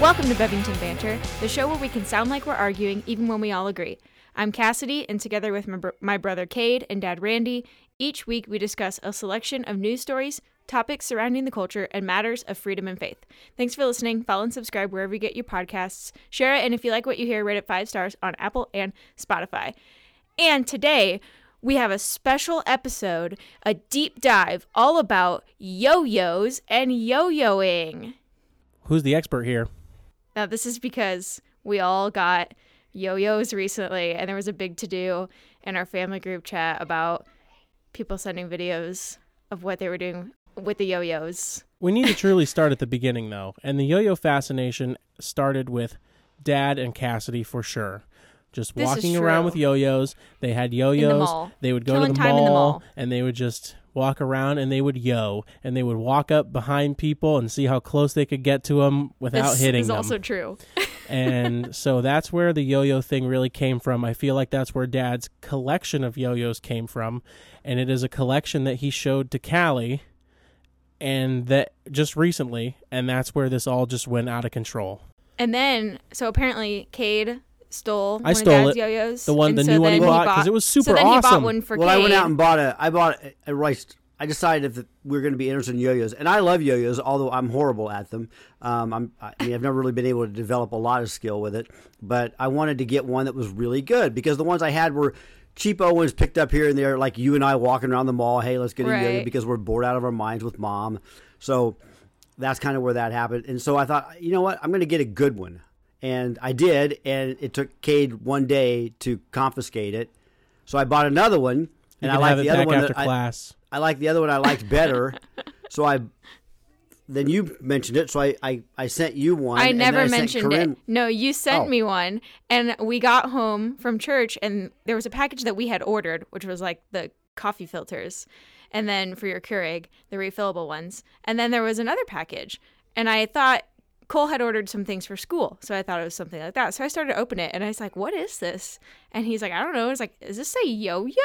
Welcome to Bevington Banter, the show where we can sound like we're arguing even when we all agree. I'm Cassidy, and together with my, my brother Cade and dad Randy, each week we discuss a selection of news stories, topics surrounding the culture, and matters of freedom and faith. Thanks for listening. Follow and subscribe wherever you get your podcasts. Share it, and if you like what you hear, rate it five stars on Apple and Spotify. And today, we have a special episode, a deep dive all about yo yo's and yo yoing. Who's the expert here? Now, this is because we all got yo yo's recently, and there was a big to do in our family group chat about people sending videos of what they were doing with the yo yo's. We need to truly start at the beginning, though. And the yo yo fascination started with Dad and Cassidy for sure. Just This walking around with yo yo's. They had yo yo's. mall. They would go Killing to the mall, the mall. and they would just walk around and they would yo. And they would walk up behind people and see how close they could get to them without this hitting is them. also true. and so that's where the yo-yo thing really came from. I feel like that's where Dad's collection of yo-yos came from, and it is a collection that he showed to Callie, and that just recently, and that's where this all just went out of control. And then, so apparently, Cade stole I one stole Dad's it. yo-yos. The one- and the so new one he then bought, 'cause it was super so then he bought one for well, Cade. I went out and bought a. I bought a, a rice. I decided that we are going to be interested in yo-yos, and I love yo-yos, although I'm horrible at them. Um, I'm, I mean, I've never really been able to develop a lot of skill with it, but I wanted to get one that was really good because the ones I had were cheapo ones picked up here and there, like you and I walking around the mall. Hey, let's get a yo-yo because we're bored out of our minds with mom. So that's kind of where that happened. And so I thought, you know what, I'm going to get a good one, and I did, and it took Cade one day to confiscate it. So I bought another one, You and I like the other one. after that I, class. I like the other one I liked better. so I then you mentioned it, so I, I, I sent you one. I and never sent mentioned Corinne- it. No, you sent Oh. me one, and we got home from church, and there was a package that we had ordered, which was like the coffee filters, and then for your Keurig, the refillable ones, and then there was another package, and I thought Cole had ordered some things for school, so I thought it was something like that. So I started to open it, and I was like, "What is this?" And he's like, "I don't know." I was like, "Is this a yo-yo?"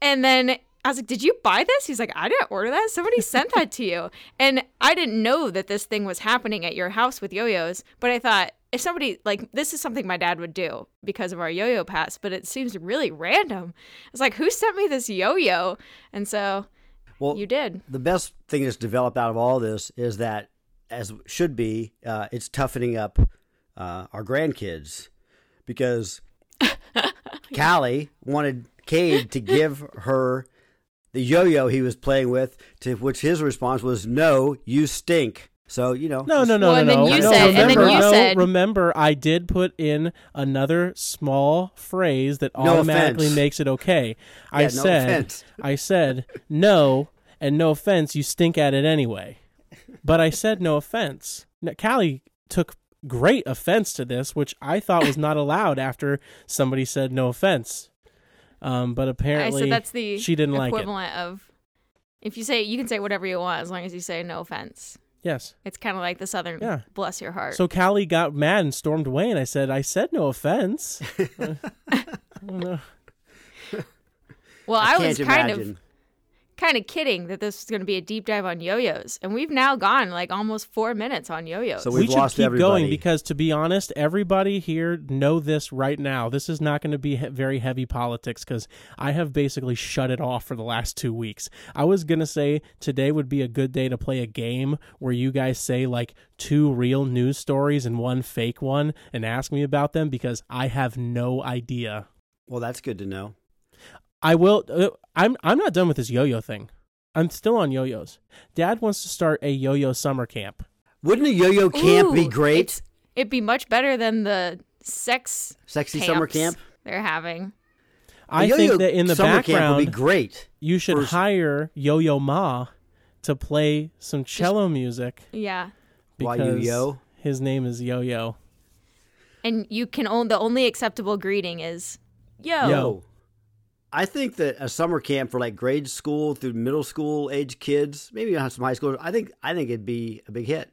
And then I was like, "Did you buy this?" He's like, "I didn't order that. Somebody sent that to you." And I didn't know that this thing was happening at your house with yo-yos, but I thought if somebody like this is something my dad would do because of our yo-yo pass, but it seems really random. I was like, "Who sent me this yo-yo?" And so Well, you did. the best thing that's developed out of all this is that, as should be, uh, it's toughening up uh, our grandkids because Callie wanted Cade to give her the yo-yo he was playing with, to which his response was, "No, you stink." So you know, No, no, no, Well, no, and then no. you no, said- and then remember, you no, said- remember, I did put in another small phrase that No automatically offense. makes it okay. I Yeah, no said, offense. I said, no, and no offense, you stink at it anyway. But I said no offense. Now, Callie took great offense to this, which I thought was not allowed after somebody said no offense. Um, but I apparently, said that's the she didn't like it. equivalent of if you say you can say whatever you want as long as you say no offense. Yes. It's kind of like the southern Yeah. bless your heart. So Callie got mad and stormed away, and I said, "I said no offense." Uh, I don't know. well, I, can't was kind imagine. of kind of kidding that this is going to be a deep dive on yo-yos, and we've now gone like almost four minutes on yo-yos. So we We've should lost keep everybody. going because, to be honest, everybody here know this right now. This is not going to be he- very heavy politics because I have basically shut it off for the last two weeks. I was gonna say today would be a good day to play a game where you guys say like two real news stories and one fake one and ask me about them because I have no idea. well, that's good to know. I will. Uh, I'm. I'm not done with this yo-yo thing. I'm still on yo-yos. Dad wants to start a yo-yo summer camp. Wouldn't a yo-yo camp be great? It'd be much better than the sex Sexy summer camp. they're having. I A yo-yo think that in the summer camp would be great. you should for- hire Yo-Yo Ma to play some cello music Yeah, Why because you yo? his name is Yo-Yo. and you can own the only acceptable greeting is yo. Yo. I think that a summer camp for like grade school through middle school age kids, maybe not some high schoolers. I think I think it'd be a big hit.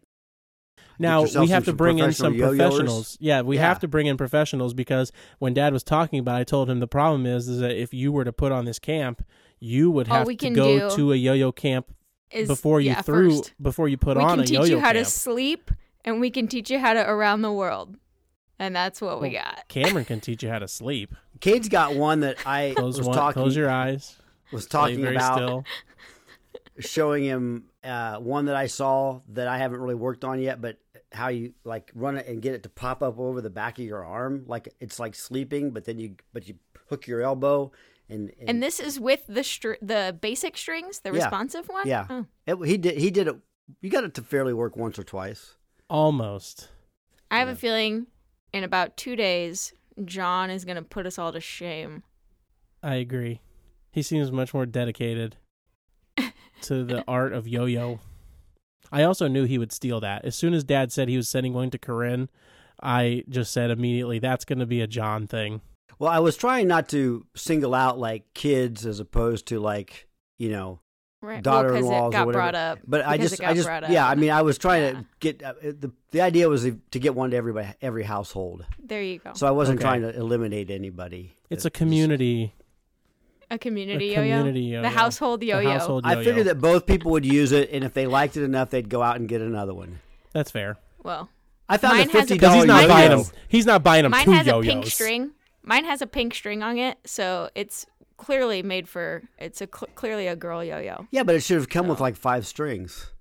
Now we have to bring in some yo-yoers. professionals. Yeah, we Yeah. have to bring in professionals because when Dad was talking about, it, I told him the problem is is that if you were to put on this camp, you would have we to can go to a yo-yo camp Is before you yeah, threw first. before you put we on can a teach yo-yo you how camp. to sleep and we can teach you how to around the world. And that's what we got. Cameron can teach you how to sleep. Cade's got one that I Close was one. talking Close your eyes. was talking very about still. showing him uh, one that I saw that I haven't really worked on yet, but how you like run it and get it to pop up over the back of your arm, like it's like sleeping, but then you but you hook your elbow and and, And this is with the str- the basic strings, the Yeah. responsive one. yeah, Oh. it, he did he did it. You got it to fairly work once or twice. Almost. I have Yeah. a feeling in about two days, John is gonna put us all to shame. I agree. He seems much more dedicated to the art of yo-yo. I also knew he would steal that. As soon as Dad said he was sending one to Corinne, I just said immediately, "That's going to be a John thing." Well, I was trying not to single out like kids as opposed to like you know Right. daughter-in-laws well, 'cause or it got whatever. brought up. But I just, it got I just, brought up. yeah. I mean, I was trying Yeah. to get uh, the the idea was to get one to everybody, every household. There you go. So I wasn't Okay. trying to eliminate anybody. It's That a community. a community a yo-yo. community yo-yo. The household The yo-yo. household I yo-yo. figured that both people would use it, and if they liked it enough, they'd go out and get another one. That's fair. Well, I found Mine a fifty Because dollar he's not Mine buying has- them. He's not buying them mine two has yo-yos. a pink string. Mine has a pink string on it, so it's clearly made for. It's a cl- clearly a girl yo-yo. Yeah, but it should have come with Oh. like five strings.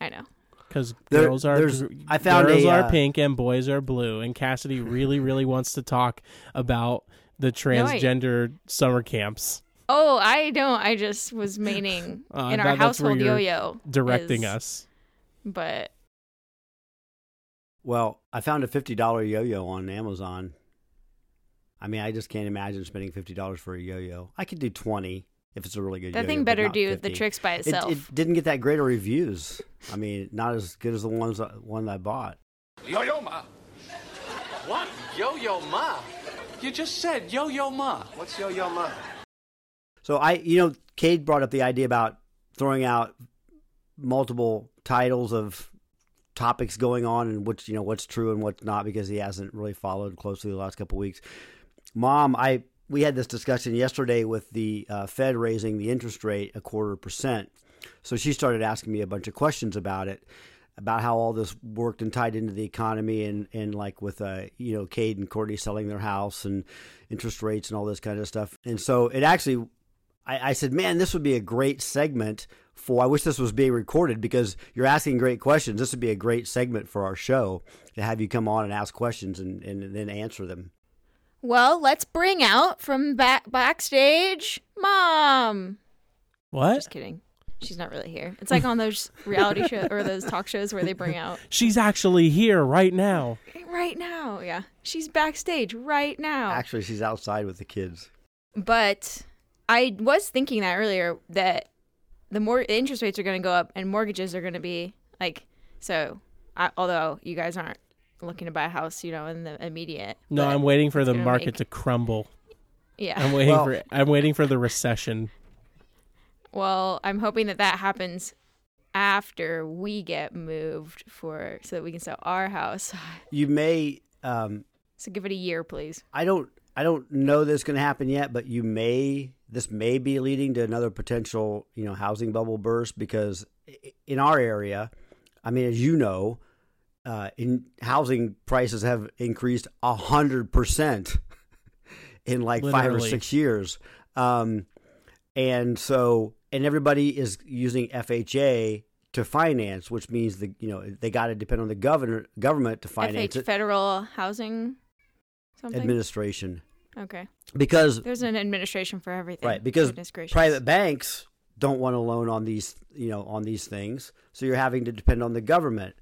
I know. Because girls are I found girls a, are uh, pink and boys are blue. And Cassidy really, really wants to talk about the I- transgender summer camps, Oh, I don't. I just was meaning Uh, in that- our that's where household you're yo-yo. directing is- us. But Well, I found a fifty dollar yo yo on Amazon. I mean, I just can't imagine spending fifty dollars for a yo yo. I could do twenty if it's a really good. that yo-yo, thing better do 50. the tricks by itself. it didn't get that great of reviews. I mean, not as good as the ones that- one that I bought. Yo-yo ma. What? Yo-yo ma? You just said yo-yo ma. What's yo-yo ma? So I, you know, Cade brought up the idea about throwing out multiple titles of topics going on and which you know what's true and what's not because he hasn't really followed closely the last couple of weeks. Mom, I we had this discussion yesterday with the uh, Fed raising the interest rate a quarter percent. So she started asking me a bunch of questions about it, about how all this worked and tied into the economy and, and like with uh, you know Cade and Courtney selling their house and interest rates and all this kind of stuff. And so it actually I, I said, man, this would be a great segment for. I wish this was being recorded because you're asking great questions. This would be a great segment for our show to have you come on and ask questions and, and then answer them. Well, let's bring out from back backstage, mom. What? Just kidding. She's not really here. It's like on those reality show or those talk shows where they bring out She's actually here right now. right now. Yeah, she's backstage right now. Actually, she's outside with the kids. But I was thinking that earlier that the more the interest rates are going to go up and mortgages are going to be like so. I, although you guys aren't looking to buy a house, you know, in the immediate. No, I'm waiting for the market make- to crumble. Yeah. I'm waiting Well- for I'm waiting for the recession. Well, I'm hoping that that happens after we get moved for so that we can sell our house. You may. Um, So give it a year, please. I don't. I don't know this going to happen yet, but you may. This may be leading to another potential, you know, housing bubble burst because in our area, I mean, as you know, uh, in housing prices have increased a hundred percent in like five or six years, um, and so and everybody is using FHA to finance, which means the you know they got to depend on the governor government to finance FH it, Federal Housing something. administration okay. because There's an administration for everything. Right, because private banks don't want to loan on these, you know, on these things. So you're having to depend on the government,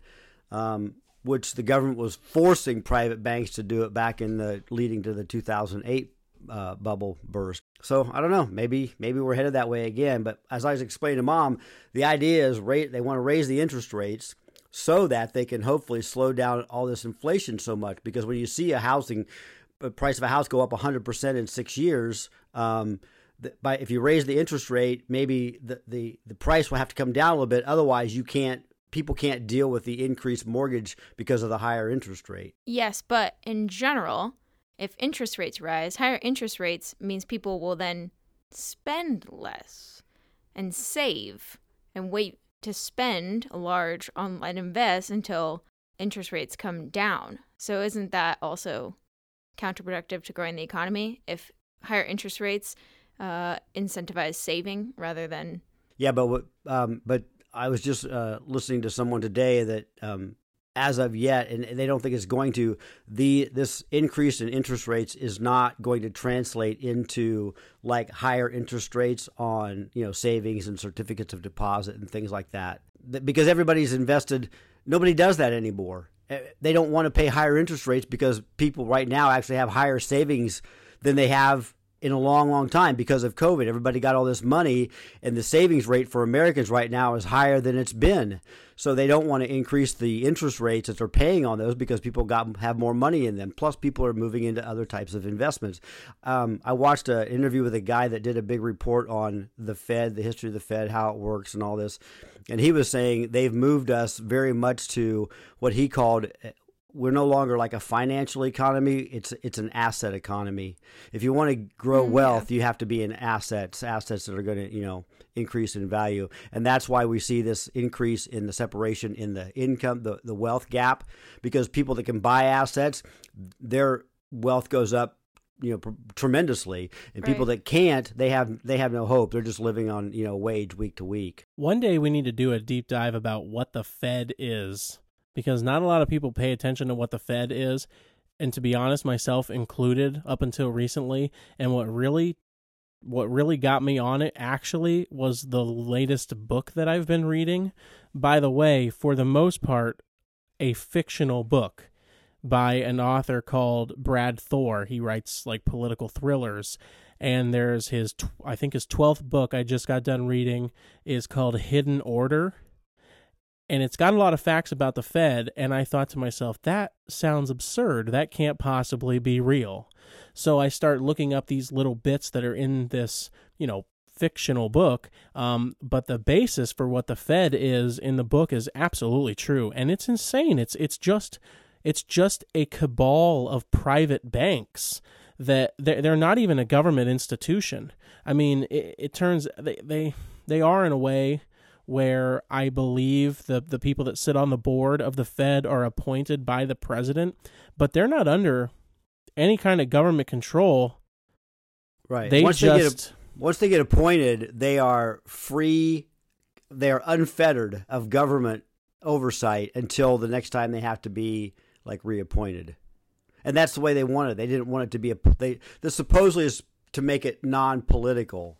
um, which the government was forcing private banks to do it back in the leading to the 2008 uh, bubble burst. So I don't know. Maybe maybe we're headed that way again. But as I was explaining to mom, the idea is rate they want to raise the interest rates so that they can hopefully slow down all this inflation so much. Because when you see a housing price of a house go up 100% in six years, um, the, by if you raise the interest rate, maybe the, the, the price will have to come down a little bit. Otherwise, you can't people can't deal with the increased mortgage because of the higher interest rate. Yes, but in general, if interest rates rise, higher interest rates means people will then spend less and save and wait to spend large on and invest until interest rates come down. So isn't that also counterproductive to growing the economy if higher interest rates uh, incentivize saving rather than Yeah, but what, um, but I was just uh, listening to someone today that um, as of yet, and they don't think it's going to. The this increase in interest rates is not going to translate into like higher interest rates on you know savings and certificates of deposit and things like that. Because everybody's invested, nobody does that anymore. Eh, they don't want to pay higher interest rates because people right now actually have higher savings than they have in a long, long time because of COVID. Everybody got all this money, and the savings rate for Americans right now is higher than it's been. So they don't want to increase the interest rates that they're paying on those because people got have more money in them. Plus, people are moving into other types of investments. Um, I watched an interview with a guy that did a big report on the Fed, the history of the Fed, how it works, and all this. And he was saying they've moved us very much to what he called we're no longer like a financial economy. It's it's an asset economy. If you want to grow mm, wealth yeah. you have to be in assets assets that are going to you know increase in value. And that's why we see this increase in the separation in the income the, the wealth gap because people that can buy assets their wealth goes up you know pr- tremendously. And right. people that can't they have they have no hope. They're just living on you know wage week to week. One day we need to do a deep dive about what the fed is because not a lot of people pay attention to what the Fed is. And to be honest, myself included up until recently. And what really what really got me on it actually was the latest book that I've been reading. By the way, for the most part, a fictional book by an author called Brad Thor. He writes like political thrillers. And there's his, I think his 12th book I just got done reading is called Hidden Order and it's got a lot of facts about the Fed. And I thought to myself, that sounds absurd. That can't possibly be real. So I start looking up these little bits that are in this, you know, fictional book. Um, but the basis for what the Fed is in the book is absolutely true, and it's insane. It's it's just it's just a cabal of private banks that they're, they're not even a government institution. I mean, it, it turns they they they are in a way where I believe the the people that sit on the board of the Fed are appointed by the president, but they're not under any kind of government control. Right. They once just they get once they get appointed, they are free. They are unfettered of government oversight until the next time they have to be like reappointed, and that's the way they wanted. It. They didn't want it to be a. They this supposedly is to make it non-political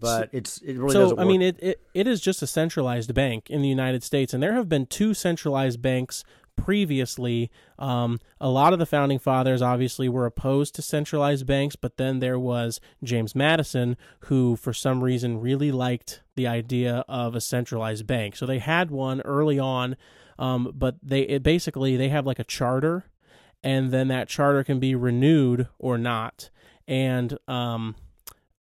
but it's it really so, doesn't. Work. I mean, it, it it is just a centralized bank in the United States, and there have been two centralized banks previously. Um, a lot of the founding fathers obviously were opposed to centralized banks, but then there was James Madison, who for some reason really liked the idea of a centralized bank. So they had one early on, um, but they it basically they have like a charter, and then that charter can be renewed or not. And um,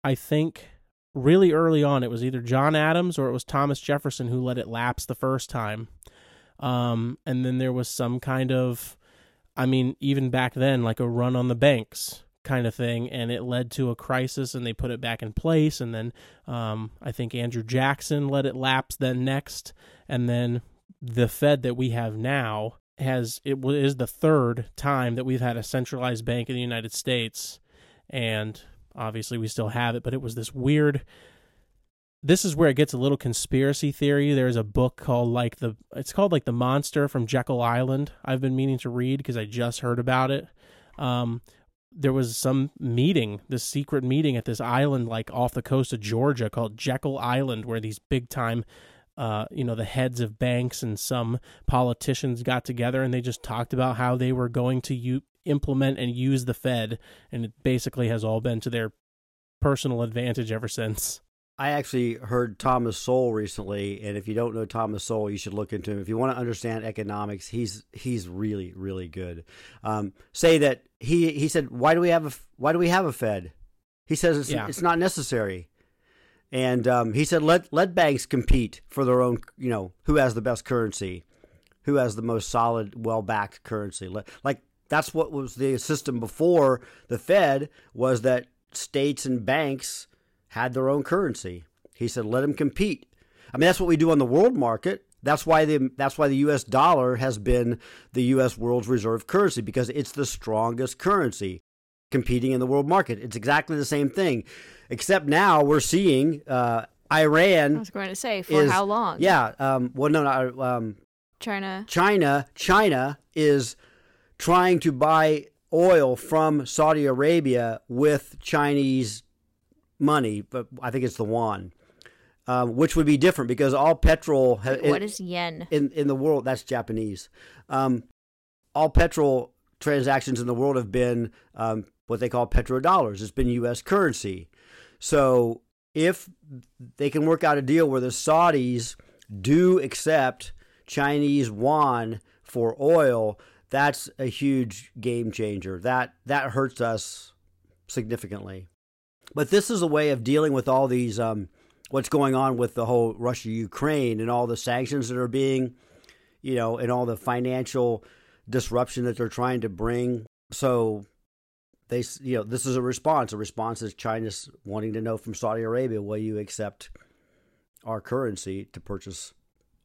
I think really early on, it was either John Adams or it was Thomas Jefferson who let it lapse the first time. Um, and then there was some kind of, I mean, even back then, like a run on the banks kind of thing, and it led to a crisis, and they put it back in place. And then um, I think Andrew Jackson let it lapse then next, and then the Fed that we have now has it is the third time that we've had a centralized bank in the United States, and Obviously, we still have it, but it was this weird. This is where it gets a little conspiracy theory. There's a book called like the it's called like the monster from Jekyll Island. I've been meaning to read because I just heard about it. Um, there was some meeting, this secret meeting at this island, like off the coast of Georgia, called Jekyll Island, where these big time, uh, you know, the heads of banks and some politicians got together and they just talked about how they were going to u- implement and use the Fed, and it basically has all been to their personal advantage ever since. I actually heard Thomas Sowell recently, and if you don't know Thomas Sowell, you should look into him. If you want to understand economics, he's he's really really good. Um, say that he he said, why do we have a why do we have a Fed? He says it's, yeah. it's not necessary, and um, he said let let banks compete for their own. You know who has the best currency, who has the most solid, well backed currency. Like that's what was the system before the Fed was that states and banks had their own currency. He said, let them compete. I mean, that's what we do on the world market. That's why the that's why the U.S. dollar has been the U.S. world's reserve currency because it's the strongest currency competing in the world market. It's exactly the same thing, except now we're seeing uh, Iran. I was going to say for is- how long? Yeah. Um, well, no, no. Um, China. China, China is trying to buy oil from Saudi Arabia with Chinese money, but I think it's the yuan, um, which would be different because all petrol ha- What is yen? in in the world that's Japanese. Um, all petrol transactions in the world have been um, what they call petrodollars. It's been U.S. currency. So if they can work out a deal where the Saudis do accept Chinese yuan for oil, that's a huge game changer. That that hurts us significantly. But this is a way of dealing with all these um, what's going on with the whole Russia Ukraine and all the sanctions that are being, you know, and all the financial disruption that they're trying to bring. So they, you know, this is a response. A response is China's wanting to know from Saudi Arabia, will you accept our currency to purchase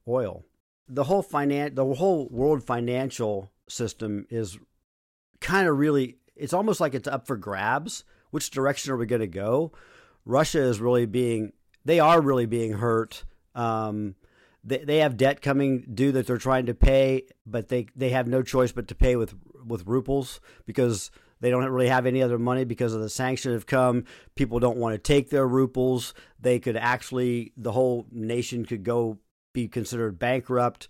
oil? The whole finan- the whole world financial system is kind of really it's almost like it's up for grabs. Which direction are we going to go? Russia is really being they are really being hurt. Um, they they have debt coming due that they're trying to pay, but they they have no choice but to pay with with rubles because they don't really have any other money because of the sanctions have come. People don't want to take their rubles. They could actually the whole nation could go be considered bankrupt.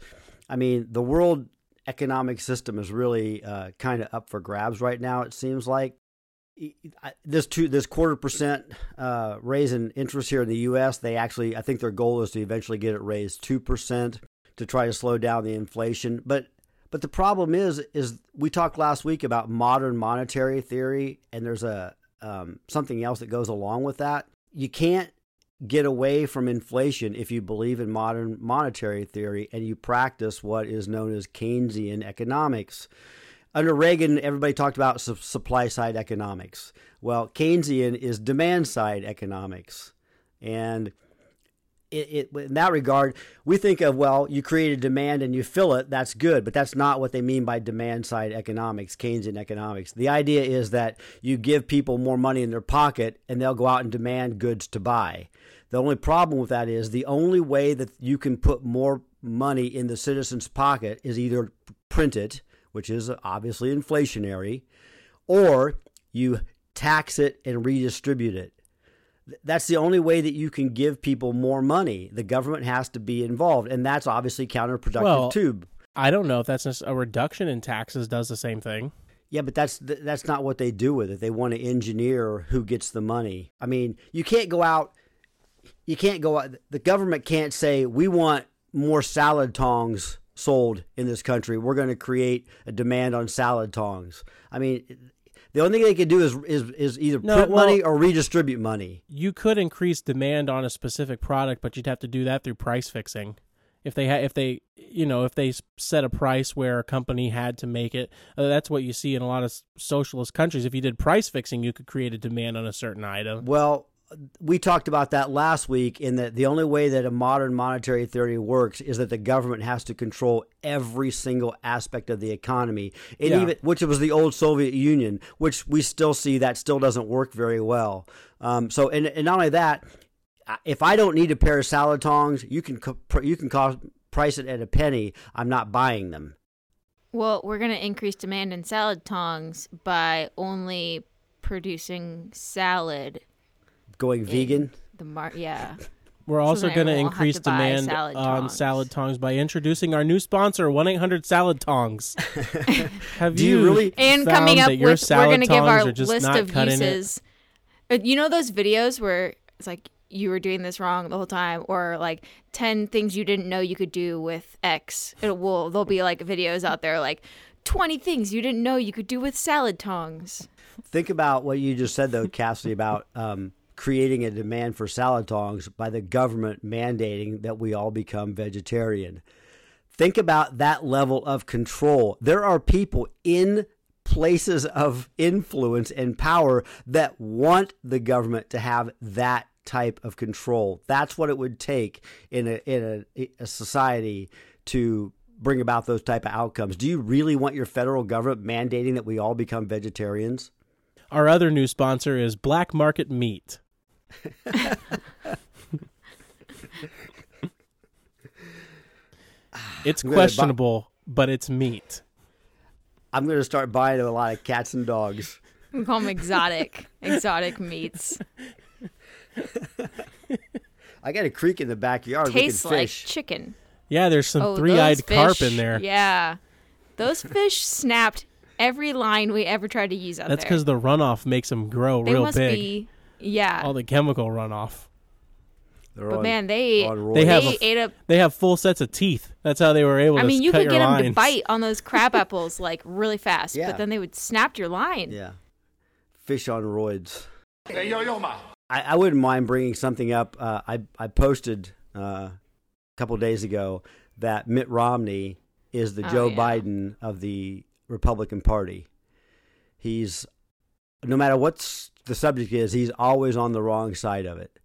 I mean, the world economic system is really uh, kind of up for grabs right now. It seems like this two this quarter percent uh, raise in interest here in the U.S. They actually, I think their goal is to eventually get it raised two percent to try to slow down the inflation. But but the problem is is we talked last week about modern monetary theory, and there's a um, something else that goes along with that. You can't get away from inflation if you believe in modern monetary theory and you practice what is known as Keynesian economics. Under Reagan, everybody talked about su- supply side economics. Well, Keynesian is demand side economics. And it, it, in that regard, we think of, well, you create a demand and you fill it, that's good, but that's not what they mean by demand side economics, Keynesian economics. The idea is that you give people more money in their pocket and they'll go out and demand goods to buy. The only problem with that is the only way that you can put more money in the citizen's pocket is either print it, which is obviously inflationary, or you tax it and redistribute it. That's the only way that you can give people more money. The government has to be involved, and that's obviously counterproductive Well- too. I don't know if that's a reduction in taxes does the same thing. Yeah, but that's that's not what they do with it. They want to engineer who gets the money. I mean, you can't go out. You can't go out. The government can't say we want more salad tongs sold in this country. We're going to create a demand on salad tongs. I mean, the only thing they can do is is, is either No, print well- money or redistribute money. You could increase demand on a specific product, but you'd have to do that through price fixing. If they had, if they, you know, if they set a price where a company had to make it, uh, that's what you see in a lot of socialist countries. If you did price fixing, you could create a demand on a certain item. Well, we talked about that last week in that the only way that a modern monetary theory works is that the government has to control every single aspect of the economy. And Yeah. even which it was the old Soviet Union, which we still see that still doesn't work very well. Um, so and, and not only that, if I don't need a pair of salad tongs, you can you can cost, price it at a penny. I'm not buying them. Well, we're going to increase demand in salad tongs by only producing salad. Going vegan. The mar- yeah. We're also then going to everyone will have increase demand salad on salad tongs by introducing our new sponsor, one eight hundred Salad Tongs. Have Do you really- And found coming up that your with, we're going to give our tongs are just list of cutting it? uses. Uh, You know those videos where it's like you were doing this wrong the whole time, or like ten things you didn't know you could do with X. It will there'll be like videos out there like twenty things you didn't know you could do with salad tongs. Think about what you just said, though, Cassidy, about um, creating a demand for salad tongs by the government mandating that we all become vegetarian. Think about that level of control. There are people in places of influence and power that want the government to have that type of control. That's what it would take in a in a, a society to bring about those type of outcomes. Do you really want your federal government mandating that we all become vegetarians? Our other new sponsor is Black Market Meat. it's gonna buy- questionable, but it's meat. I'm going to start buying a lot of cats and dogs. We call them exotic, exotic meats. I got a creek in the backyard. Tastes we like chicken. Yeah, there's some Oh, three-eyed those carp in there. Yeah, those fish snapped every line we ever tried to use out That's there. because the runoff makes them grow they real must big. be. Yeah, All the chemical runoff. They're but on- man, they they have they a- ate up. They have full sets of teeth. That's how they were able I to mean, you cut could your get them to bite on those crab apples like really fast, Yeah. but then they would snap your line. Yeah. Fish on roids. Hey, yo, yo, ma. I, I wouldn't mind bringing something up. Uh, I, I posted uh, a couple days ago that Mitt Romney is the Oh, Joe yeah. Biden of the Republican Party. He's, no matter what the subject is, he's always on the wrong side of it.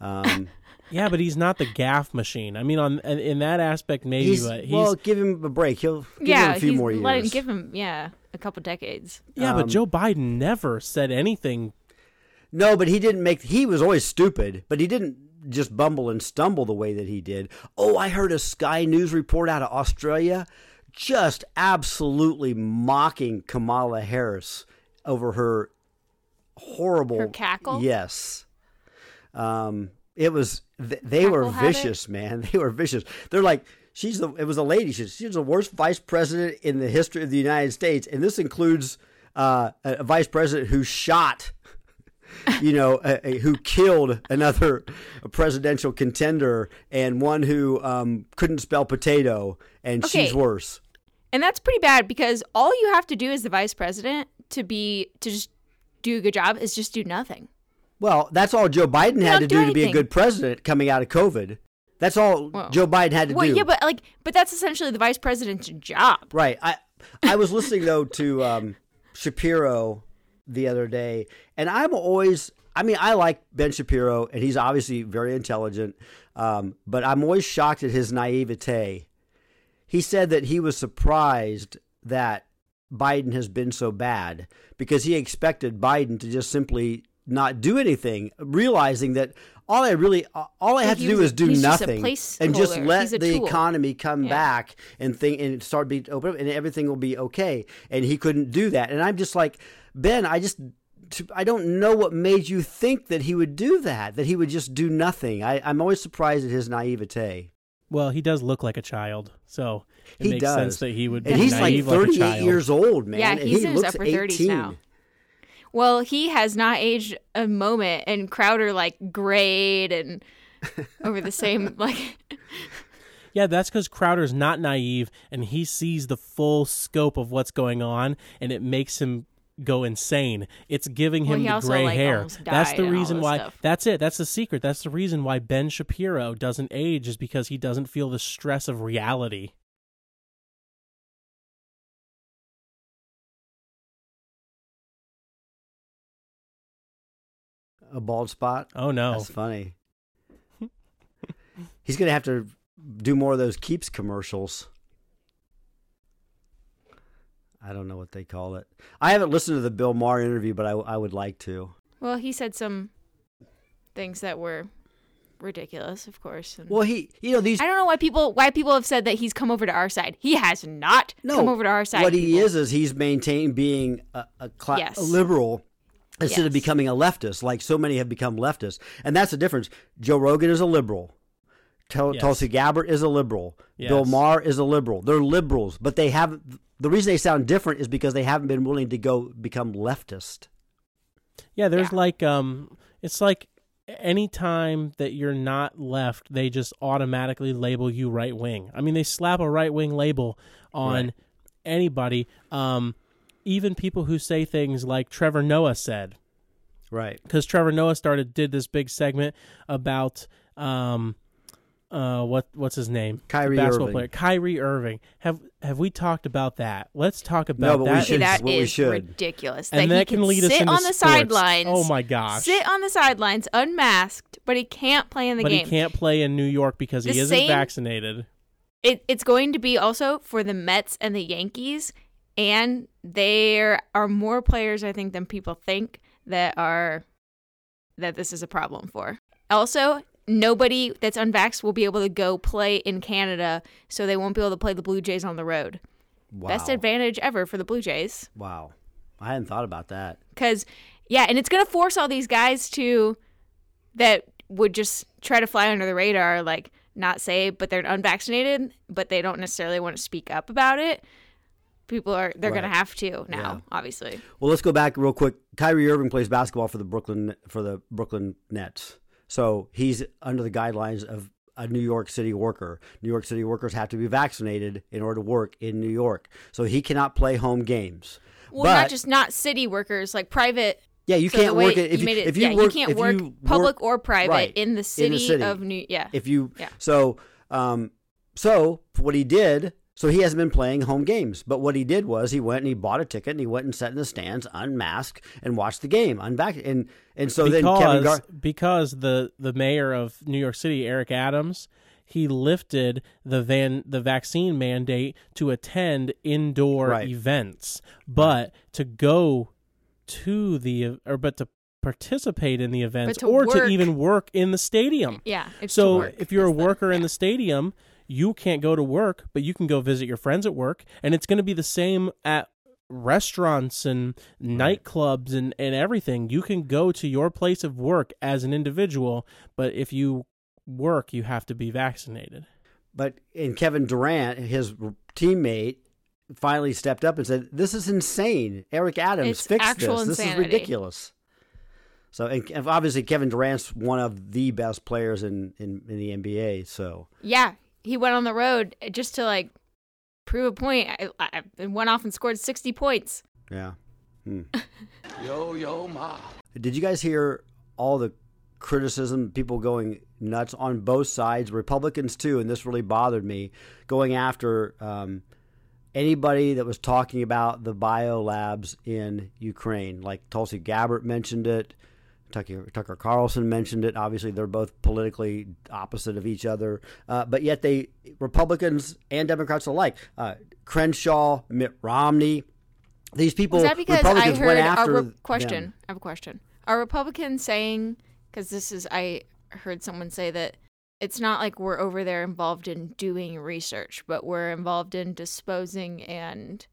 Um, Yeah, but he's not the gaffe machine. I mean, on in, in that aspect, maybe, he's, but he's well, give him a break. He'll give yeah, him a few he's, more years. let him give him yeah a couple decades. yeah, but um, Joe Biden never said anything. No, but he didn't make. He was always stupid, but he didn't just bumble and stumble the way that he did. Oh, I heard a Sky News report out of Australia, just absolutely mocking Kamala Harris over her horrible Her cackle? Yes, um, it was. th- They were Cackle habit? vicious, man. They were vicious. They're like. She's the. It was a lady. She's, she's the worst vice president in the history of the United States, and this includes uh, a, vice president who shot you know, a, a- who killed another presidential contender and one who um, couldn't spell potato, and she's worse. And that's pretty bad because all you have to do as the vice president to be to just do a good job is just do nothing. Well, that's all Joe Biden had to do do to be a good president coming out of COVID. That's all Well- Joe Biden had to Well, do. yeah, but like, but that's essentially the vice president's job. Right. I I was listening though to um, Shapiro the other day, and I'm always. I mean, I like Ben Shapiro, and he's obviously very intelligent. Um, but I'm always shocked at his naivete. He said that he was surprised that Biden has been so bad because he expected Biden to just simply not do anything, realizing that all I really all I have to do is do he's just nothing and just let the tool. economy come Yeah. back and think and start be open up and everything will be okay. And he couldn't do that. And I'm just like, Ben, I just I don't know what made you think that he would do that, that he would just do nothing. I, I'm always surprised at his naivete. Well, he does look like a child, so it He makes does. sense that he would be And he's like naive like a child. years old, man. Yeah, and he's he in his looks upper 18. 30s now. Well, he has not aged a moment, and Crowder like grayed and over the same like. Yeah, that's because Crowder's not naive and he sees the full scope of what's going on, and it makes him go insane. It's giving him he the gray like, hair. almost That's the reason why. stuff. That's it. That's the secret. That's the reason why Ben Shapiro doesn't age is because he doesn't feel the stress of reality. A bald spot. Oh no. That's funny. He's going to have to do more of those Keeps commercials. I don't know what they call it. I haven't listened to the Bill Maher interview, but I, I would like to. Well, he said some things that were ridiculous, of course. and- Well, he, you know, these I don't know why people why people have said that he's come over to our side. He has not no, come over to our side. What he is is he's maintained being a, a, cla- Yes. a liberal instead of becoming a leftist, like so many have become leftists, and that's the difference. Joe Rogan is a liberal. Tul- Yes. Tulsi Gabbard is a liberal. Bill Yes. Maher is a liberal. They're liberals, but they haven't. The reason they sound different is because they haven't been willing to go become leftist. Yeah, there's Yeah. like um it's like any time that you're not left, they just automatically label you right wing. I mean, they slap a right wing label on Right. anybody. Um even people who say things like Trevor Noah said. Right. because Trevor Noah started did this big segment about um uh, what what's his name? Kyrie basketball Irving. player Kyrie Irving. Have have we talked about that? Let's talk about No, but we that. See, should- that what we is should. ridiculous. and that, that he can lead us sit into on the sidelines. Oh my gosh! Sit on the sidelines unmasked, but he can't play in the but game. he can't play in New York because he isn't same- vaccinated. It, it's going to be also for the Mets and the Yankees, and there are more players I think than people think that are that this is a problem for. Also, nobody that's unvaxxed will be able to go play in Canada, so they won't be able to play the Blue Jays on the road. Wow. Best advantage ever for the Blue Jays. Wow. I hadn't thought about that. Because, yeah, and it's going to force all these guys to, that would just try to fly under the radar, like not say, but they're unvaccinated, but they don't necessarily want to speak up about it. People are, they're going to have to now, Yeah. obviously. Well, let's go back real quick. Kyrie Irving plays basketball for the Brooklyn for the Brooklyn Nets. So he's under the guidelines of a New York City worker. New York City workers have to be vaccinated in order to work in New York. So he cannot play home games. Well, but, not just not city workers, like private. yeah, you so can't work it if you you, it, if you yeah, work you can't if work you public work- or private right, in the city, city. of New. Yeah, if you Yeah. so um so what he did so he hasn't been playing home games but what he did was he went and he bought a ticket and he went and sat in the stands unmasked and watched the game unvac and and so then Kevin because Gar- because the the mayor of New York City, Eric Adams, he lifted the van the vaccine mandate to attend indoor Right. events, but to go to the or but to participate in the events to or to even work in the stadium. yeah. It's to So work. if you're a It's the- worker in the stadium, you can't go to work, but you can go visit your friends at work, and it's going to be the same at restaurants and nightclubs and, and everything. You can go to your place of work as an individual, but if you work, you have to be vaccinated. but and Kevin Durant his teammate finally stepped up and said this is insane. Eric Adams It's fixed actual this. This is ridiculous. So and and obviously Kevin Durant's one of the best players in in, in the NBA so. Yeah, he went on the road just to like prove a point. I, I, and went off and scored sixty points. yeah Hmm. Yo, yo, ma. Did you guys hear all the criticism, people going nuts on both sides, Republicans too, and this really bothered me, going after um, anybody that was talking about the biolabs in Ukraine? Like Tulsi Gabbard mentioned it, Tucker, Tucker Carlson mentioned it. Obviously, they're both politically opposite of each other, uh, but yet they Republicans and Democrats alike. Uh, Crenshaw, Mitt Romney. These people, Was that because I Republicans heard went a after re- them. question? I have a question. Are Republicans saying because this is I heard someone say that it's not like we're over there involved in doing research, but we're involved in disposing and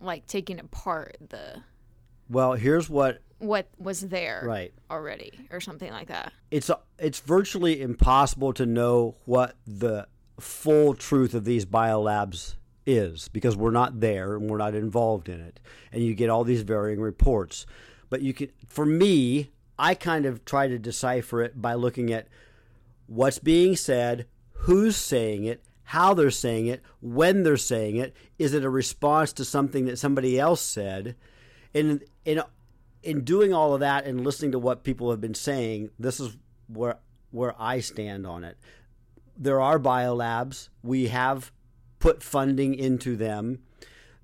like taking apart the Well, here's what what was there Right. already or something like that. it's it's virtually impossible to know what the full truth of these biolabs is because we're not there and we're not involved in it and you get all these varying reports but you can for me i kind of try to decipher it by looking at what's being said who's saying it how they're saying it when they're saying it is it a response to something that somebody else said and in in doing all of that and listening to what people have been saying, this is where where I stand on it. There are biolabs. We have put funding into them.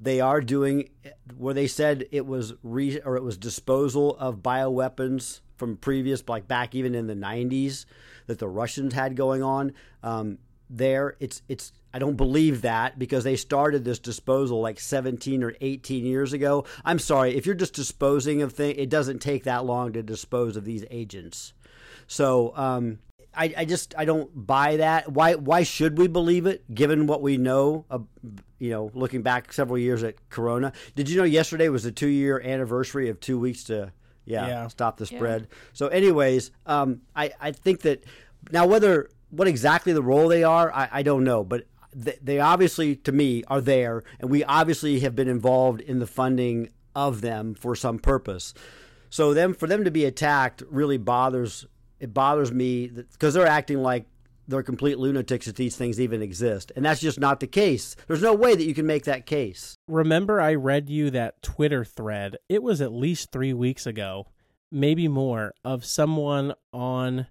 They are doing where they said it was re, or it was disposal of bioweapons from previous, like back even in the '90s, that the Russians had going on. Um, there, it's it's. I don't believe that because they started this disposal like 17 or 18 years ago. I'm sorry, if you're just disposing of things, it doesn't take that long to dispose of these agents. So um, I, I just I don't buy that. Why why should we believe it given what we know? Of, you know, looking back several years at Corona. Did you know yesterday was the two year anniversary of two weeks to yeah, Yeah. stop the spread. So, anyways, um, I I think that now whether what exactly the role they are, I, I don't know, but th- they obviously to me are there, and we obviously have been involved in the funding of them for some purpose. So them for them to be attacked really bothers it bothers me because they're acting like they're complete lunatics that these things even exist, and that's just not the case. There's no way that you can make that case. Remember, I read you that Twitter thread. It was at least three weeks ago, maybe more, of someone on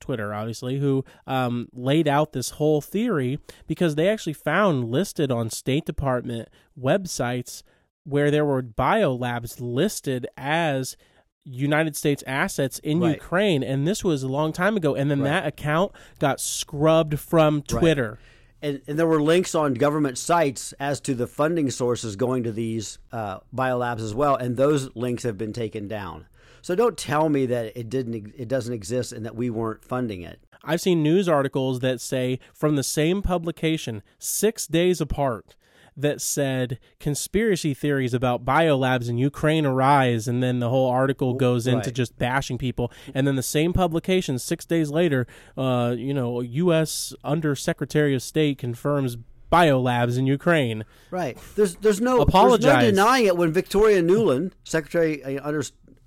Twitter, obviously, who um, laid out this whole theory because they actually found listed on State Department websites where there were biolabs listed as United States assets in Right. Ukraine, and this was a long time ago. And then Right. that account got scrubbed from Twitter. and, and there were links on government sites as to the funding sources going to these uh, biolabs as well, and those links have been taken down. So don't tell me that it didn't, it doesn't exist, and that we weren't funding it. I've seen news articles that say from the same publication, six days apart, that said conspiracy theories about biolabs in Ukraine arise, and then the whole article goes into right. just bashing people. And then the same publication, six days later, uh, you know, U.S. Undersecretary of State confirms biolabs in Ukraine. Right. There's there's no there's Apologize. no denying it when Victoria Nuland, Secretary uh, under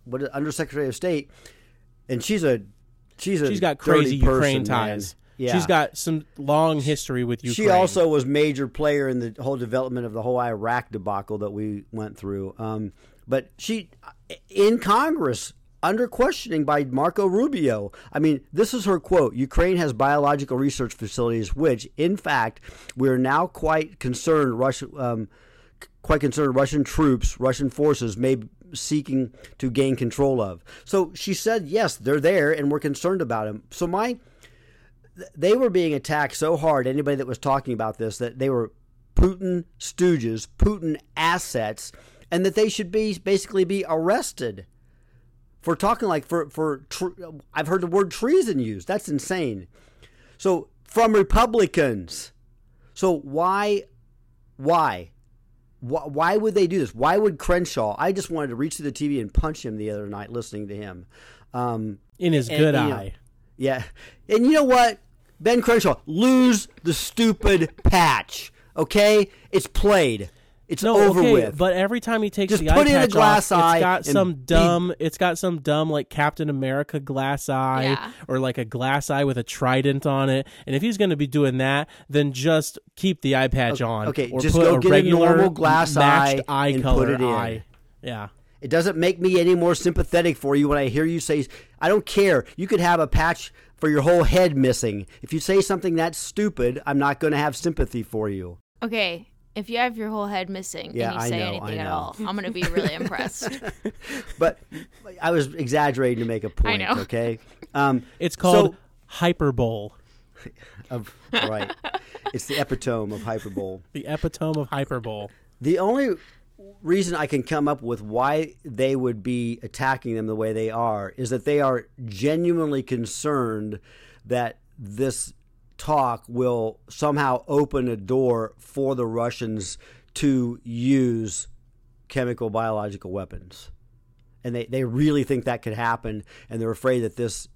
what Undersecretary of State, and she's a she's a She's got crazy person, Ukraine man. ties. Yeah. She's got some long history with Ukraine. She also was major player in the whole development of the whole Iraq debacle that we went through. Um, but she, in Congress, under questioning by Marco Rubio. I mean, this is her quote: "Ukraine has biological research facilities, which, in fact, we are now quite concerned. Russia, um, quite concerned Russian troops, Russian forces may seeking to gain control of." So she said, "Yes, they're there, and we're concerned about them." So my they were being attacked so hard, anybody that was talking about this, that they were Putin stooges, Putin assets, and that they should be basically be arrested for talking like for for I've heard the word treason used. That's insane. So from Republicans. So why why why, why would they do this? Why would Crenshaw? I just wanted to reach to the TV and punch him the other night listening to him. Um, in his and, good you know, eye. yeah. And you know what? Ben Crenshaw, lose the stupid patch. Okay? It's played. It's No, over okay, with. but every time he takes Just the put eye in a patch glass off, eye it's got and some be- dumb. It's got some dumb like Captain America glass eye, Yeah. or like a glass eye with a trident on it. And if he's going to be doing that, then just keep the eye patch on. okay, or just put go a get a regular normal glass matched eye eye and color put it in. eye. Yeah. it doesn't make me any more sympathetic for you when I hear you say, I don't care. You could have a patch for your whole head missing. If you say something that stupid, I'm not going to have sympathy for you. Okay, if you have your whole head missing Yeah, and you I say know, anything I at all, I'm gonna be really impressed. But I was exaggerating to make a point, I know. okay? Um, It's called So- hyperbole, of, right. It's the epitome of hyperbole. the epitome of hyperbole. The only reason I can come up with why they would be attacking them the way they are is that they are genuinely concerned that this talk will somehow open a door for the Russians to use chemical biological weapons. And they, they really think that could happen and they're afraid that this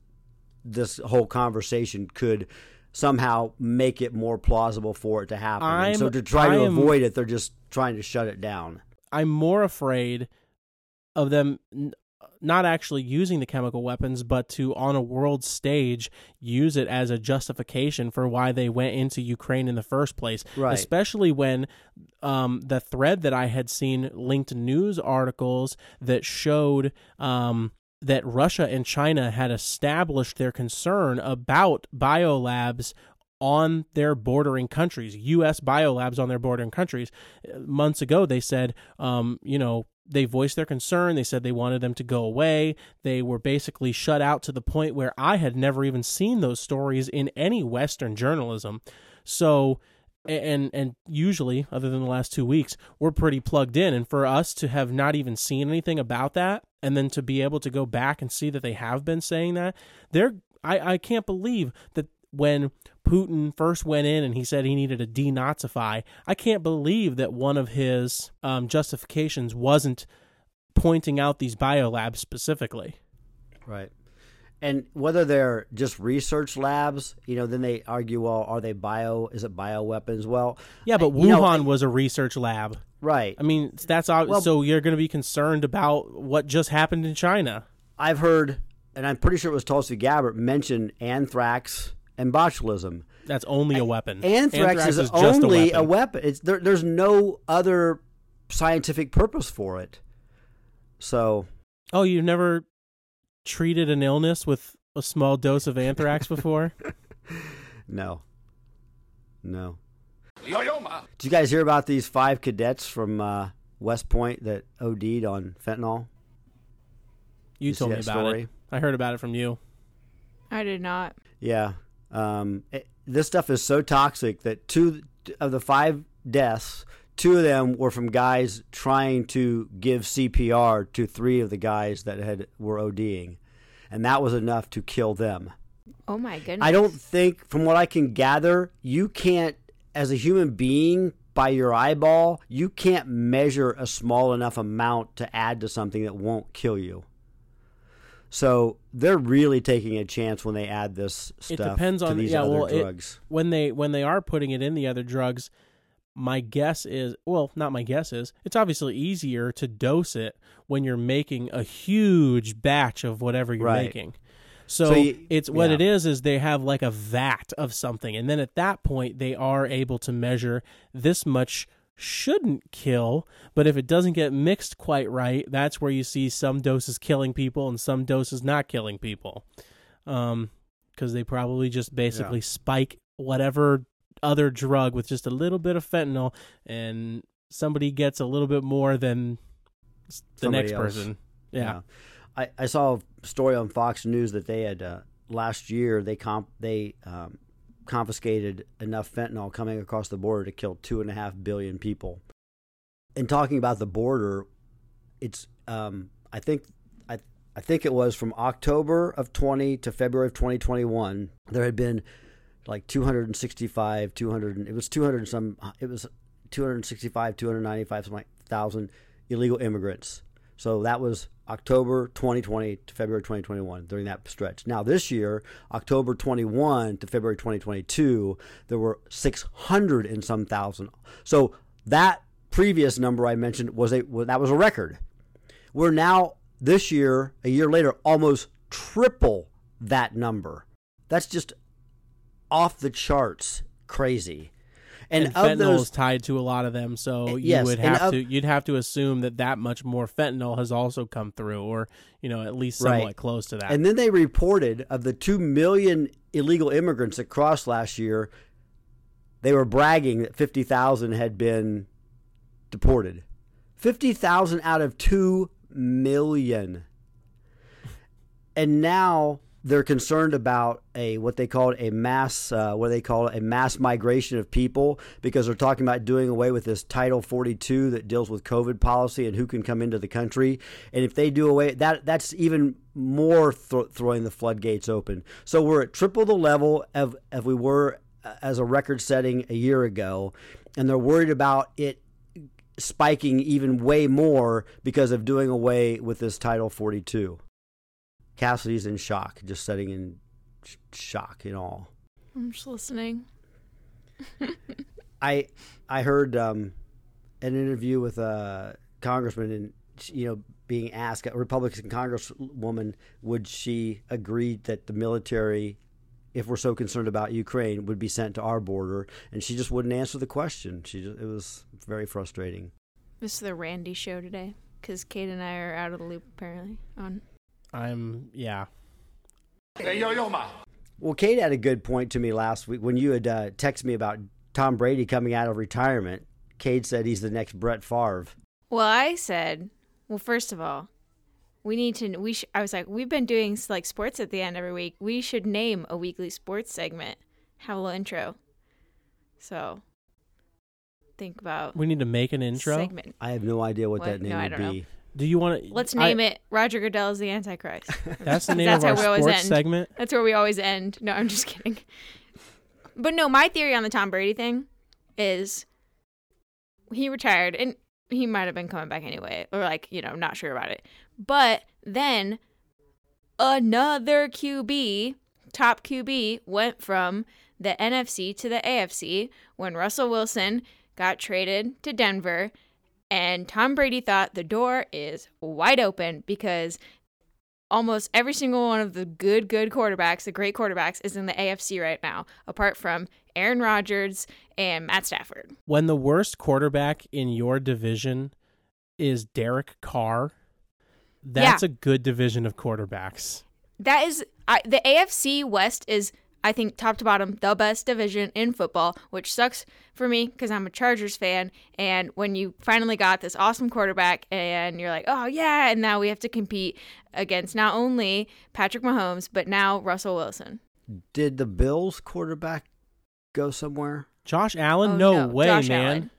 this whole conversation could somehow make it more plausible for it to happen. And so to try to I am- avoid it, they're just trying to shut it down. I'm more afraid of them not actually using the chemical weapons, but to on a world stage use it as a justification for why they went into Ukraine in the first place. Right. Especially when um, the thread that I had seen linked news articles that showed um, that Russia and China had established their concern about biolabs on their bordering countries, U.S. biolabs on their bordering countries. Uh, Months ago, they said, um, you know, they voiced their concern. They said they wanted them to go away. They were basically shut out to the point where I had never even seen those stories in any Western journalism. So, and and usually, other than the last two weeks, we're pretty plugged in. And for us to have not even seen anything about that, and then to be able to go back and see that they have been saying that, they're I, I can't believe that when Putin first went in and he said he needed to denazify, I can't believe that one of his um, justifications wasn't pointing out these biolabs specifically. Right. And whether they're just research labs, you know, then they argue, well, are they bio? Is it bioweapons? Well, Yeah, but I- you know, Wuhan was a research lab. right. I mean, that's ob- Well- so you're going to be concerned about what just happened in China. I've heard, and I'm pretty sure it was Tulsi Gabbard mention anthrax and botulism. That's only a weapon. Anthrax, is, just only a a weapon. weapon. It's there, there's no other scientific purpose for it. So Oh, you've never treated an illness with a small dose of anthrax before? No. No. Yo yo ma. Did you guys hear about these five cadets from uh, West Point that OD'd on fentanyl? You, You told me about story? it. I heard about it from you. I did not. Yeah. Um, it- this stuff is so toxic that two of the five deaths, two of them were from guys trying to give CPR to three of the guys that had were ODing, and that was enough to kill them. Oh my goodness. I don't think, from what I can gather, you can't, as a human being, by your eyeball, you can't measure a small enough amount to add to something that won't kill you. So they're really taking a chance when they add this stuff it depends to on these yeah, other well, it- drugs. when they when they are putting it in the other drugs. My guess is well, not my guess is it's obviously easier to dose it when you're making a huge batch of whatever you're Right. making. So, So you- it's what yeah. it is is they have like a vat of something and then at that point they are able to measure this much shouldn't kill, but if it doesn't get mixed quite right, that's where you see some doses killing people and some doses not killing people. Um cuz they probably just basically spike whatever other drug with just a little bit of fentanyl and somebody gets a little bit more than the Somebody next else. person. Yeah. I, I saw a story on Fox News that they had uh, last year they comp they um, confiscated enough fentanyl coming across the border to kill two and a half billion people. And talking about the border, it's um, I think I I think it was from October of twenty to February of twenty twenty one. There had been like 265 200 and- it was 200 and some it was 265 295 something like thousand illegal immigrants so that was October 2020 to February 2021 during that stretch. Now this year, October 21 to February 2022, there were 600 and some thousand. So that previous number I mentioned was a that was a record. We're now this year, a year later, almost triple that number. That's just off the charts crazy. And, And, of fentanyl those is tied to a lot of them, so eh, you yes, would have of- to you'd have to assume that that much more fentanyl has also come through, or you know at least somewhat Right. close to that. And then they reported of the 2 million illegal immigrants that crossed last year, they were bragging that 50,000 had been deported. 50,000 out of 2 million. And now they're concerned about a what they call a mass uh, what they call a mass migration of people because they're talking about doing away with this Title 42 that deals with COVID policy and who can come into the country. And if they do away that that's even more th- throwing the floodgates open. So we're at triple the level of of we were uh, as a record setting a year ago, and they're worried about it spiking even way more because of doing away with this Title 42. Cassidy's in shock, just sitting in sh- shock and all. I'm just listening. I I heard um, an interview with a congressman, and you know, being asked a Republican congresswoman, would she agree that the military, if we're so concerned about Ukraine, would be sent to our border, and she just wouldn't answer the question. She just, it was very frustrating. This is the Randy show today because Kate and I are out of the loop apparently. On I'm yeah. Hey yo yo ma. Well, Kate had a good point to me last week when you had uh, texted me about Tom Brady coming out of retirement. Kate said he's the next Brett Favre. well, I said, well, first of all, we need to. We sh- I was like, we've been doing like sports at the end every week. We should name a weekly sports segment. Have a little intro. So think about We need to make an intro. segment. I have no idea what, What? that name No, I would don't know. Do you want to? Let's name it Roger Goodell is the Antichrist. That's the name That's of how our sports end. segment. That's where we always end. No, I'm just kidding. But no, my theory on the Tom Brady thing is he retired and he might have been coming back anyway, or like, you know, not sure about it. But then another QB, top QB, went from the NFC to the AFC when Russell Wilson got traded to Denver. And Tom Brady thought the door is wide open because almost every single one of the good, good quarterbacks, the great quarterbacks, is in the AFC right now, apart from Aaron Rodgers and Matt Stafford. When the worst quarterback in your division is Derek Carr, that's Yeah. a good division of quarterbacks. That is I, the AFC West is, I think, top to bottom, the best division in football, which sucks for me because I'm a Chargers fan. And when you finally got this awesome quarterback and you're like, oh, yeah, and now we have to compete against not only Patrick Mahomes, but now Russell Wilson. Did the Bills quarterback go somewhere? Josh Allen? Oh, no, no, way, Josh man. Allen.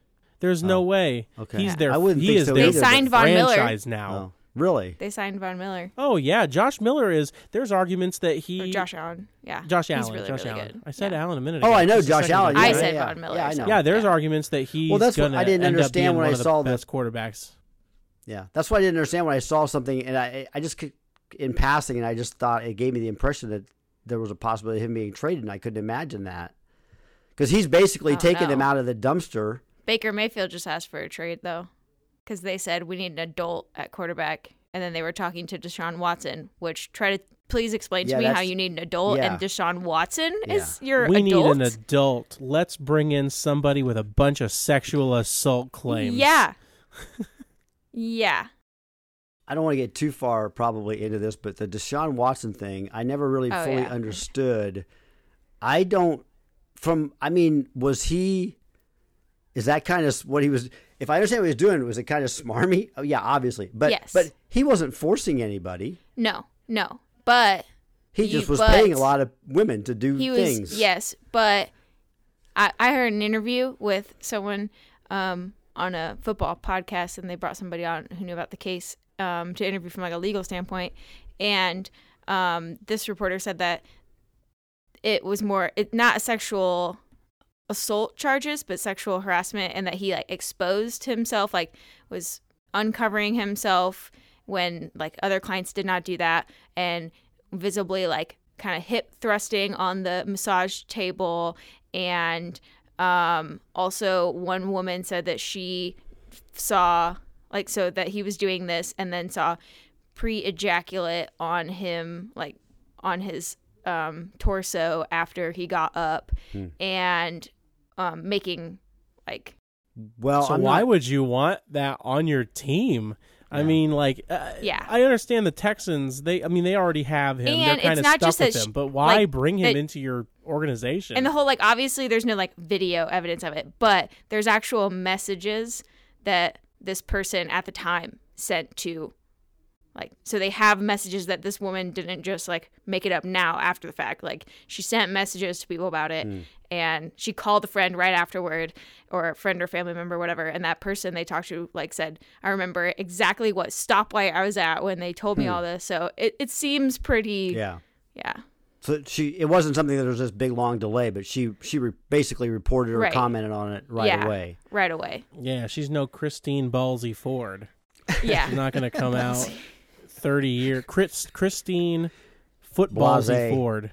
There's Oh, no way. okay. He's Yeah. their. I wouldn't he think is so their either, but- signed Von Miller. franchise now. Oh, really? They signed Von Miller. Oh yeah, Josh Miller is. There's arguments that he. Or Josh Allen. Yeah. Josh He's Allen. really, Josh really Allen. good. I said Yeah. Allen a minute oh, ago. Oh. I know Just Josh Allen. ago. I said yeah, Von Miller, Yeah, I so- know. Yeah, there's Yeah. arguments that he's Well, that's what gonna I didn't understand when I of the saw the- best quarterbacks. Yeah, that's why I didn't understand when I saw something, and I I just in passing, and I just thought it gave me the impression that there was a possibility of him being traded, and I couldn't imagine that because he's basically Oh, taking no. him out of the dumpster. Baker Mayfield just asked for a trade though, because they said we need an adult at quarterback, and then they were talking to Deshaun Watson. Which try to please explain to Yeah, me how you need an adult, yeah. and Deshaun Watson Yeah. is your we adult. need an adult. Let's bring in somebody with a bunch of sexual assault claims. Yeah, yeah. I don't want to get too far probably into this, but the Deshaun Watson thing, I never really Oh, fully yeah. understood. I don't from I mean, was he is that kind of what he was if I understand what he was doing, was it kind of smarmy? Oh yeah, obviously. But Yes. but he wasn't forcing anybody. No, no. But He You- just was paying a lot of women to do he things. was yes, but I I heard an interview with someone um on a football podcast, and they brought somebody on who knew about the case um to interview from like a legal standpoint, and um this reporter said that it was more it not a sexual assault charges but sexual harassment and that he like exposed himself like was uncovering himself when like other clients did not do that and visibly like kind of hip thrusting on the massage table and um also one woman said that she saw like so that he was doing this and then saw pre-ejaculate on him like on his um torso after he got up Hmm. and um making like Well, so I'm why not, would you want that on your team? I Yeah. mean, like, uh, Yeah. I understand the Texans. They, I mean, they already have him. And They're kind it's of not stuck just with that sh- him. But why like, bring him that- into your organization? And the whole like obviously there's no like video evidence of it, but there's actual messages that this person at the time sent to like so they have messages that this woman didn't just like make it up now after the fact. Like she sent messages to people about it hmm. and she called a friend right afterward or a friend or family member whatever and that person they talked to like said I remember exactly what stoplight I was at when they told me hmm. all this. So it, it seems pretty Yeah. yeah. So she it wasn't something that was this big long delay, but she she re- basically reported or Right. commented on it right yeah, away. Right away. yeah, she's no Christine Ballsy Ford. Yeah. She's not going to come out thirty year. Chris, Christine Footballsy Blasé. Ford.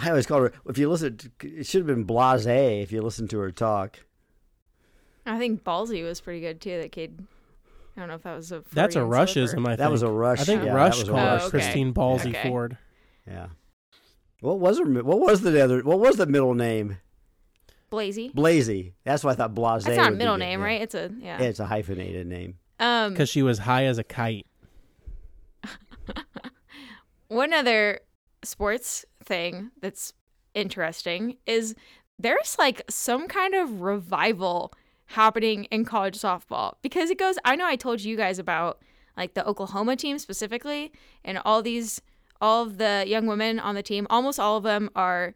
I always call her. If you listen, to, it should have been Blase. If you listen to her talk, I think Ballsy was pretty good too. That kid. I don't know if that was a. That's a Freudian slip Rushism. or- I think That was a Rush, I think yeah, Rush called her Oh, okay. Christine Ballsy Okay. Ford. yeah. What was her? What was the other? What was the middle name? Blazy. Blazy. That's why I thought Blase. That's not a would be middle name, yeah. right? It's a yeah. Yeah, it's a hyphenated name. Um, Because she was high as a kite. one other sports thing that's interesting is there's like some kind of revival happening in college softball because it goes. I know I told you guys about like the Oklahoma team specifically, and all these all of the young women on the team. Almost all of them are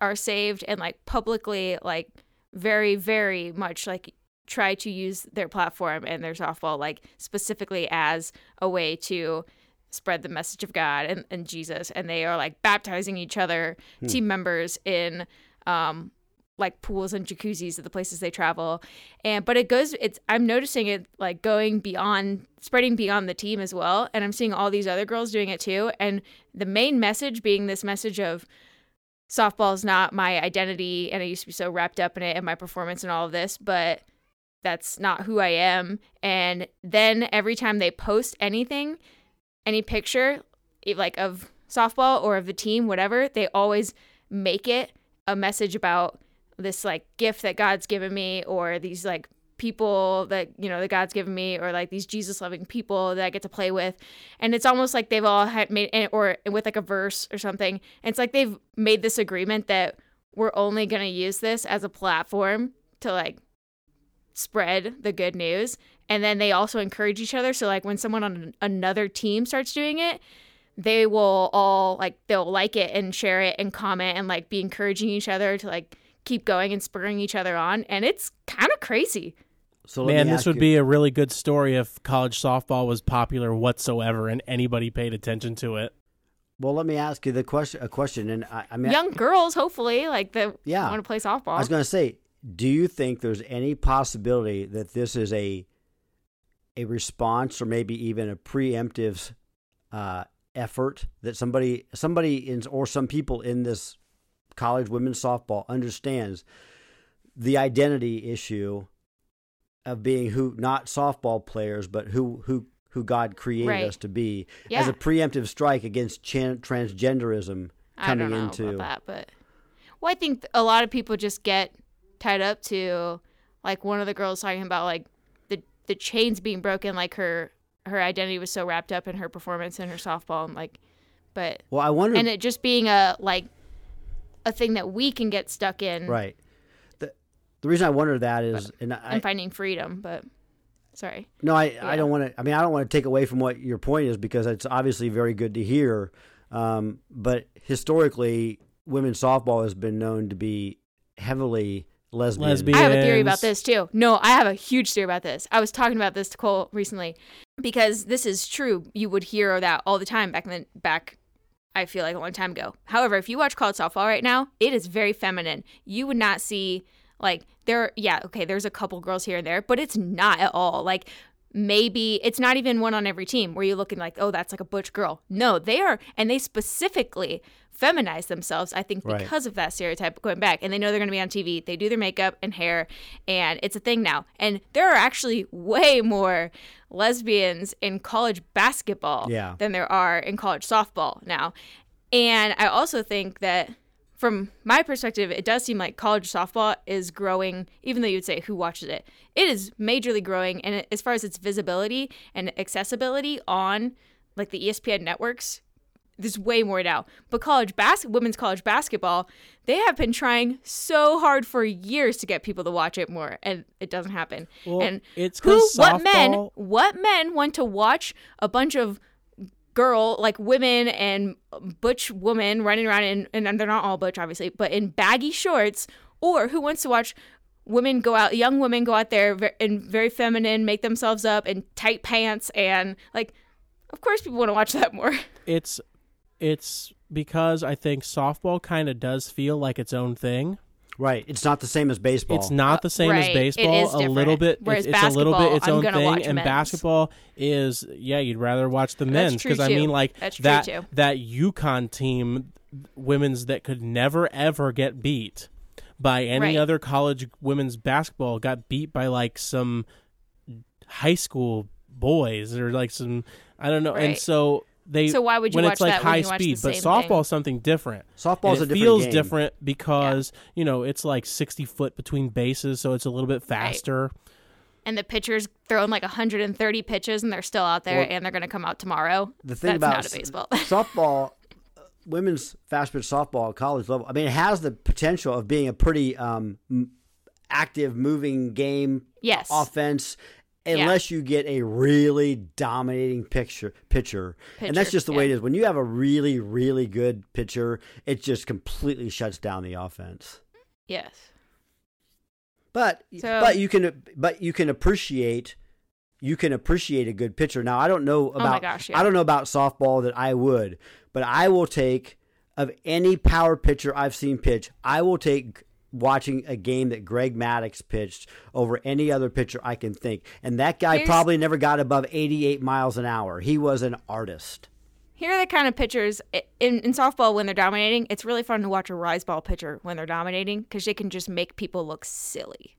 are saved and like publicly like very very much like try to use their platform and their softball like specifically as a way to spread the message of God and, and Jesus and they are like baptizing each other team members in um like pools and jacuzzis at the places they travel. And but it goes it's i'm noticing it like going beyond spreading beyond the team as well and i'm seeing all these other girls doing it too. And the main message being this message of softball is not my identity and i used to be so wrapped up in it and my performance and all of this but that's not who i am. And then every time they post anything any picture like of softball or of the team whatever they always make it a message about this like gift that god's given me or these like people that you know that God's given me or like these Jesus loving people that I get to play with. And it's almost like they've all had made or with like a verse or something. And it's like they've made this agreement that we're only going to use this as a platform to like spread the good news and then they also encourage each other so like when someone on another team starts doing it they will all like they'll like it and share it and comment and like be encouraging each other to like keep going and spurring each other on and it's kind of crazy So Man, this would you- be a really good story if college softball was popular whatsoever and anybody paid attention to it. Well, let me ask you the question. A question, and I, I mean, young girls hopefully like the Yeah. want to play softball I was going to say, do you think there's any possibility that this is a a response or maybe even a preemptive uh, effort that somebody somebody in or some people in this college women's softball understands the identity issue of being who not softball players but who who who God created Right. us to be as a preemptive strike against chan- transgenderism I coming don't know into about that, but well, I think a lot of people just get tied up to like one of the girls talking about like the the chains being broken, like her her identity was so wrapped up in her performance in her softball, and like, but well I wonder and it just being a like a thing that we can get stuck in Right. The the reason I wonder that is, and I and finding freedom, but sorry, no, I, I don't want to. I mean, I don't want to take away from what your point is because it's obviously very good to hear. Um, but historically, women's softball has been known to be heavily lesbian. Lesbian. I have a theory about this too. No, I have a huge theory about this. I was talking about this to Cole recently because this is true. You would hear that all the time back in the, Back, I feel like a long time ago. However, if you watch college softball right now, it is very feminine. You would not see like there. Yeah, okay, there's a couple girls here and there, but it's not at all like. Maybe it's not even one on every team where you're looking like, oh, that's like a butch girl. No, they are, and they specifically feminize themselves, I think, Right. because of that stereotype going back. And they know they're going to be on TV. They do their makeup and hair, and it's a thing now. And there are actually way more lesbians in college basketball Yeah. than there are in college softball now. And I also think that from my perspective, it does seem like college softball is growing, even though you'd say who watches it. It is majorly growing. And as far as its visibility and accessibility on like the ESPN networks, there's way more now. But college bas- women's college basketball, they have been trying so hard for years to get people to watch it more, and it doesn't happen. Well, and it's who, 'cause what men, what men want to watch a bunch of girl like women and butch women running around in and they're not all butch obviously but in baggy shorts or who wants to watch women go out young women go out there in very feminine make themselves up in tight pants and like of course people want to watch that more It's it's because I think softball kind of does feel like its own thing. Right. It's not the same as baseball. It's not the same right. as baseball. is a little bit. Whereas it's, it's a little bit its I'm own thing. And men's. basketball is yeah, you'd rather watch the men's because I mean like That's that too. that UConn team, women's that could never ever get beat by any Right. other college women's basketball got beat by like some high school boys or like some I don't know. And so they So why would you when watch it's like that when high you watch speed, but same softball thing? is something different. Softball's And a it different feels game. different because you know it's like 60 foot between bases so it's a little bit faster and the pitchers throwing like 130 pitches and they're still out there Well, and they're going to come out tomorrow The thing that's about not a baseball softball, uh, women's fast pitch softball at college level. I mean, it has the potential of being a pretty um, active, moving game. Yes. Offense. Unless you get a really dominating picture pitcher, and that's just the way it is. When you have a really, really good pitcher, it just completely shuts down the offense. yes But So- but you can but you can appreciate you can appreciate a good pitcher. Now I don't know Oh about gosh, yeah. I don't know about softball that I would, but I will take of any power pitcher I've seen pitch, I will take watching a game that Greg Maddux pitched over any other pitcher I can think. And that guy Here's- probably never got above 88 miles an hour. He was an artist. Here are the kind of pitchers in, in softball when they're dominating. It's really fun to watch a rise ball pitcher when they're dominating because they can just make people look silly.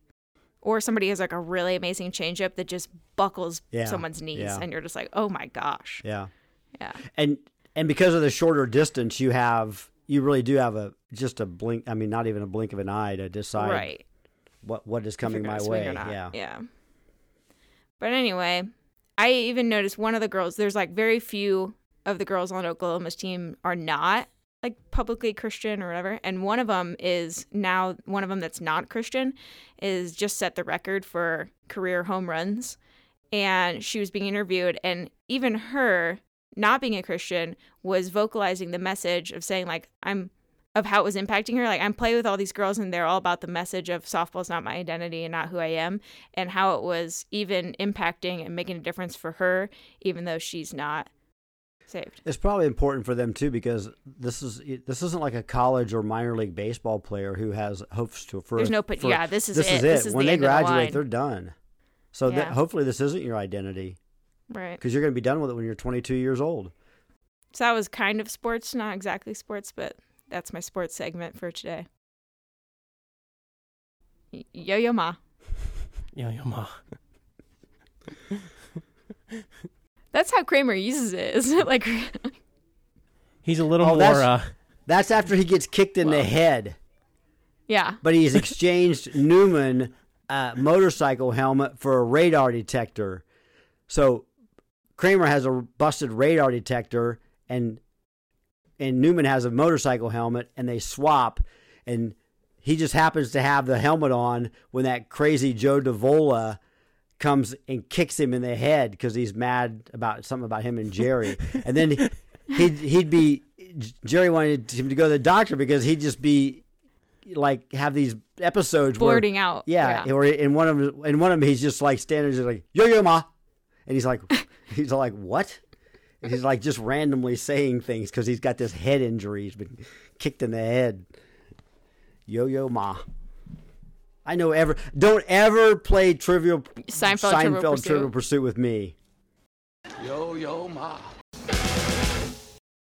Or somebody has like a really amazing changeup that just buckles Yeah, someone's knees, yeah. and you're just like, oh my gosh. Yeah. Yeah. and and because of the shorter distance you have you really do have a just a blink i mean not even a blink of an eye to decide Right. what what is coming my way. Yeah. Yeah. But anyway, I even noticed one of the girls. There's like very few of the girls on Oklahoma's team are not like publicly Christian or whatever, and one of them is now one of them that's not Christian is just set the record for career home runs, and she was being interviewed, and even her not being a Christian was vocalizing the message of saying like I'm of how it was impacting her. Like I'm playing with all these girls and they're all about the message of softball's not my identity and not who I am and how it was even impacting and making a difference for her even though she's not saved. It's probably important for them too because this is this isn't like a college or minor league baseball player who has hopes to for. There's no for- yeah, this is this it. is it. This is when the they of the graduate, they're done. So that, Yeah. hopefully this isn't your identity Right. because you're going to be done with it when you're 22 years old. So that was kind of sports, not exactly sports, but that's my sports segment for today. Yo yo ma. Yo yo ma. That's how Kramer uses it, isn't it? Like He's a little Oh, more. that's- Uh, That's after he gets kicked in the head, yeah. but he's exchanged Newman uh, motorcycle helmet for a radar detector. So Kramer has a busted radar detector, and and Newman has a motorcycle helmet, and they swap, and he just happens to have the helmet on when that crazy Joe Davola comes and kicks him in the head because he's mad about something about him and Jerry, and then he'd he'd be Jerry wanted him to go to the doctor because he'd just be like have these episodes where Blurting out. yeah, or in one of them, in one of them, he's just like standing there, like yo yo ma, and he's like, he's like what? And he's like just randomly saying things because he's got this head injury. He's been kicked in the head. Yo yo ma. I know ever. Don't ever play Trivial Seinfeld Trivial Pursuit. Trivial Pursuit with me. Yo, yo, ma.